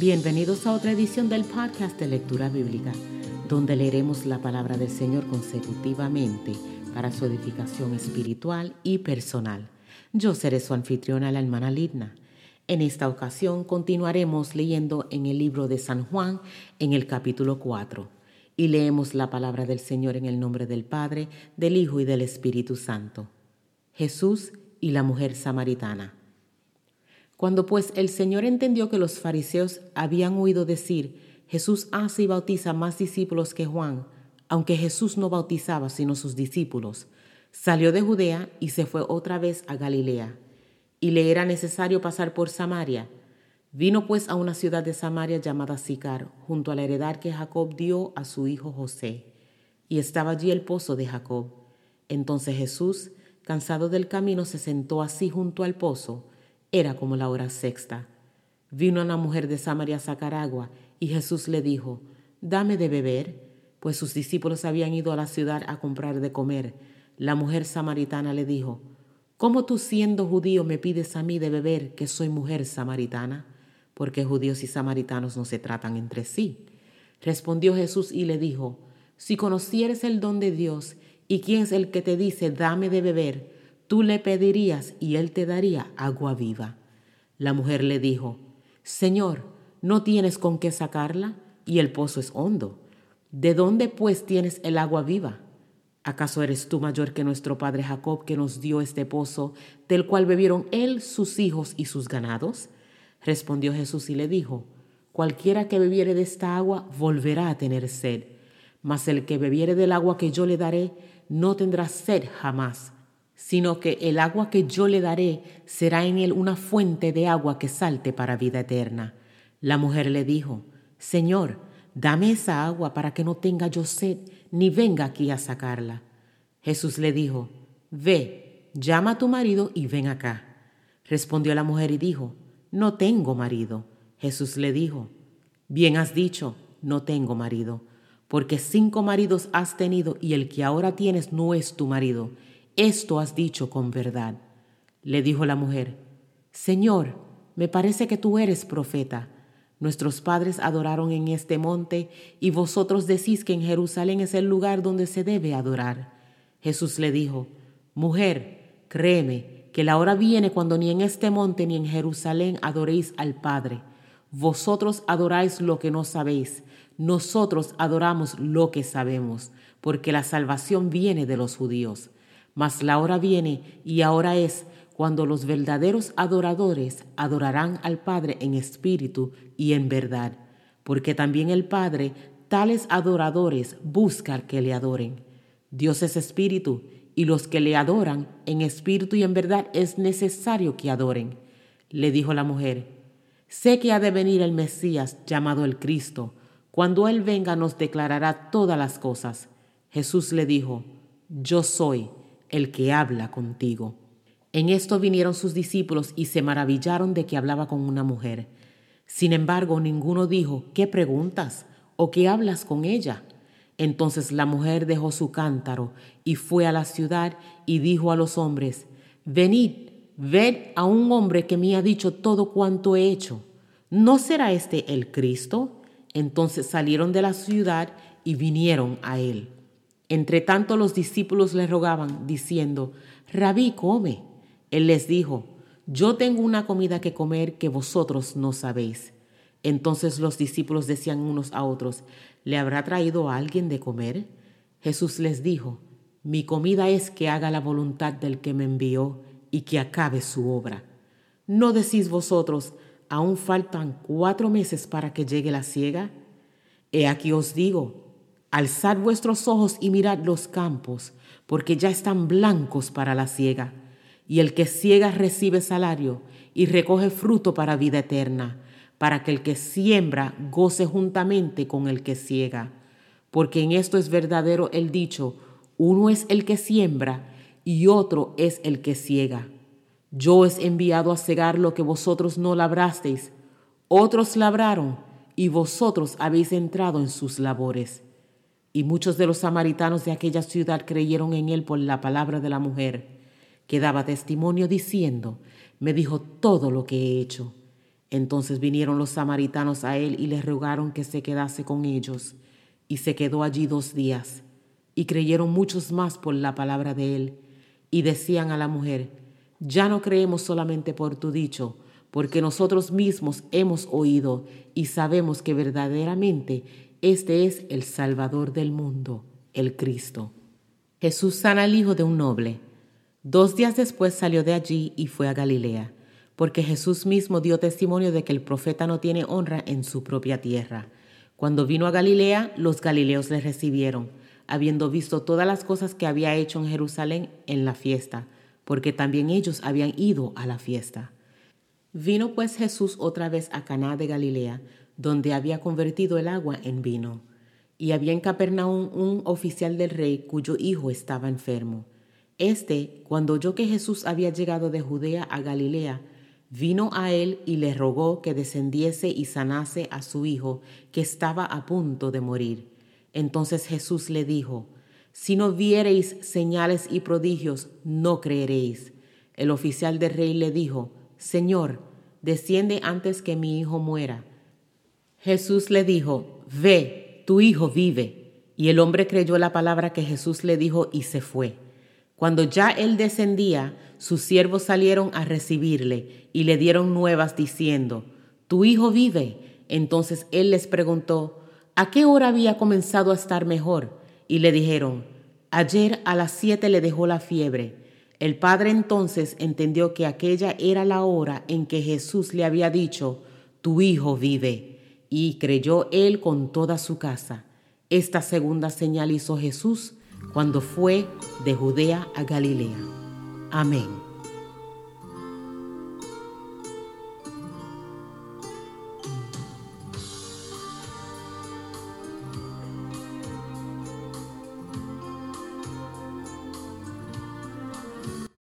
Bienvenidos a otra edición del podcast de lectura bíblica, donde leeremos la palabra del Señor consecutivamente para su edificación espiritual y personal. Yo seré su anfitriona, la hermana Lidna. En esta ocasión continuaremos leyendo en el libro de San Juan, en el capítulo 4, y leemos la palabra del Señor en el nombre del Padre, del Hijo y del Espíritu Santo. Jesús y la mujer samaritana. Cuando pues el Señor entendió que los fariseos habían oído decir, Jesús hace y bautiza más discípulos que Juan, aunque Jesús no bautizaba sino sus discípulos, salió de Judea y se fue otra vez a Galilea, y le era necesario pasar por Samaria. Vino pues a una ciudad de Samaria llamada Sicar, junto a la heredad que Jacob dio a su hijo José, y estaba allí el pozo de Jacob. Entonces Jesús, cansado del camino, se sentó así junto al pozo, era como la hora sexta. Vino una mujer de Samaria a sacar agua, y Jesús le dijo, Dame de beber, pues sus discípulos habían ido a la ciudad a comprar de comer. La mujer samaritana le dijo, ¿Cómo tú siendo judío me pides a mí de beber que soy mujer samaritana? Porque judíos y samaritanos no se tratan entre sí. Respondió Jesús y le dijo, Si conocieres el don de Dios y quién es el que te dice, dame de beber, tú le pedirías y él te daría agua viva. La mujer le dijo, Señor, ¿no tienes con qué sacarla? Y el pozo es hondo. ¿De dónde pues tienes el agua viva? ¿Acaso eres tú mayor que nuestro padre Jacob que nos dio este pozo, del cual bebieron él, sus hijos y sus ganados? Respondió Jesús y le dijo, Cualquiera que bebiere de esta agua volverá a tener sed, mas el que bebiere del agua que yo le daré no tendrá sed jamás sino que el agua que yo le daré será en él una fuente de agua que salte para vida eterna. La mujer le dijo, Señor, dame esa agua para que no tenga yo sed, ni venga aquí a sacarla. Jesús le dijo, Ve, llama a tu marido y ven acá. Respondió la mujer y dijo, No tengo marido. Jesús le dijo, Bien has dicho, no tengo marido, porque cinco maridos has tenido y el que ahora tienes no es tu marido esto has dicho con verdad. Le dijo la mujer, Señor, me parece que tú eres profeta. Nuestros padres adoraron en este monte y vosotros decís que en Jerusalén es el lugar donde se debe adorar. Jesús le dijo, Mujer, créeme que la hora viene cuando ni en este monte ni en Jerusalén adoréis al Padre. Vosotros adoráis lo que no sabéis, nosotros adoramos lo que sabemos, porque la salvación viene de los judíos. Mas la hora viene y ahora es cuando los verdaderos adoradores adorarán al Padre en espíritu y en verdad, porque también el Padre tales adoradores busca que le adoren. Dios es espíritu y los que le adoran en espíritu y en verdad es necesario que adoren. Le dijo la mujer, sé que ha de venir el Mesías llamado el Cristo. Cuando Él venga nos declarará todas las cosas. Jesús le dijo, yo soy el que habla contigo. En esto vinieron sus discípulos y se maravillaron de que hablaba con una mujer. Sin embargo, ninguno dijo, ¿qué preguntas? ¿O qué hablas con ella? Entonces la mujer dejó su cántaro y fue a la ciudad y dijo a los hombres, Venid, ved a un hombre que me ha dicho todo cuanto he hecho. ¿No será este el Cristo? Entonces salieron de la ciudad y vinieron a él. Entre tanto los discípulos le rogaban, diciendo, Rabí, come. Él les dijo, Yo tengo una comida que comer que vosotros no sabéis. Entonces los discípulos decían unos a otros, ¿le habrá traído a alguien de comer? Jesús les dijo, Mi comida es que haga la voluntad del que me envió y que acabe su obra. ¿No decís vosotros, aún faltan cuatro meses para que llegue la ciega? He aquí os digo, Alzad vuestros ojos y mirad los campos, porque ya están blancos para la siega. Y el que ciega recibe salario y recoge fruto para vida eterna, para que el que siembra goce juntamente con el que ciega. Porque en esto es verdadero el dicho, uno es el que siembra y otro es el que ciega. Yo he enviado a cegar lo que vosotros no labrasteis, otros labraron y vosotros habéis entrado en sus labores. Y muchos de los samaritanos de aquella ciudad creyeron en él por la palabra de la mujer, que daba testimonio diciendo, me dijo todo lo que he hecho. Entonces vinieron los samaritanos a él y le rogaron que se quedase con ellos, y se quedó allí dos días. Y creyeron muchos más por la palabra de él, y decían a la mujer, ya no creemos solamente por tu dicho, porque nosotros mismos hemos oído y sabemos que verdaderamente este es el Salvador del mundo, el Cristo. Jesús sana al hijo de un noble. Dos días después salió de allí y fue a Galilea porque Jesús mismo dio testimonio de que el profeta no tiene honra en su propia tierra. Cuando vino a Galilea, los galileos le recibieron, habiendo visto todas las cosas que había hecho en Jerusalén en la fiesta, porque también ellos habían ido a la fiesta. Vino pues Jesús otra vez a Caná de Galilea, donde había convertido el agua en vino. Y había en Capernaum un oficial del rey cuyo hijo estaba enfermo. Este, cuando oyó que Jesús había llegado de Judea a Galilea, vino a él y le rogó que descendiese y sanase a su hijo, que estaba a punto de morir. Entonces Jesús le dijo, Si no viereis señales y prodigios, no creeréis. El oficial del rey le dijo, Señor, desciende antes que mi hijo muera. Jesús le dijo, Ve, tu hijo vive. Y el hombre creyó la palabra que Jesús le dijo y se fue. Cuando ya él descendía, sus siervos salieron a recibirle y le dieron nuevas diciendo, Tu hijo vive. Entonces él les preguntó, ¿a qué hora había comenzado a estar mejor? Y le dijeron, Ayer a las siete le dejó la fiebre. El padre entonces entendió que aquella era la hora en que Jesús le había dicho, Tu hijo vive. Y creyó él con toda su casa. Esta segunda señal hizo Jesús cuando fue de Judea a Galilea. Amén.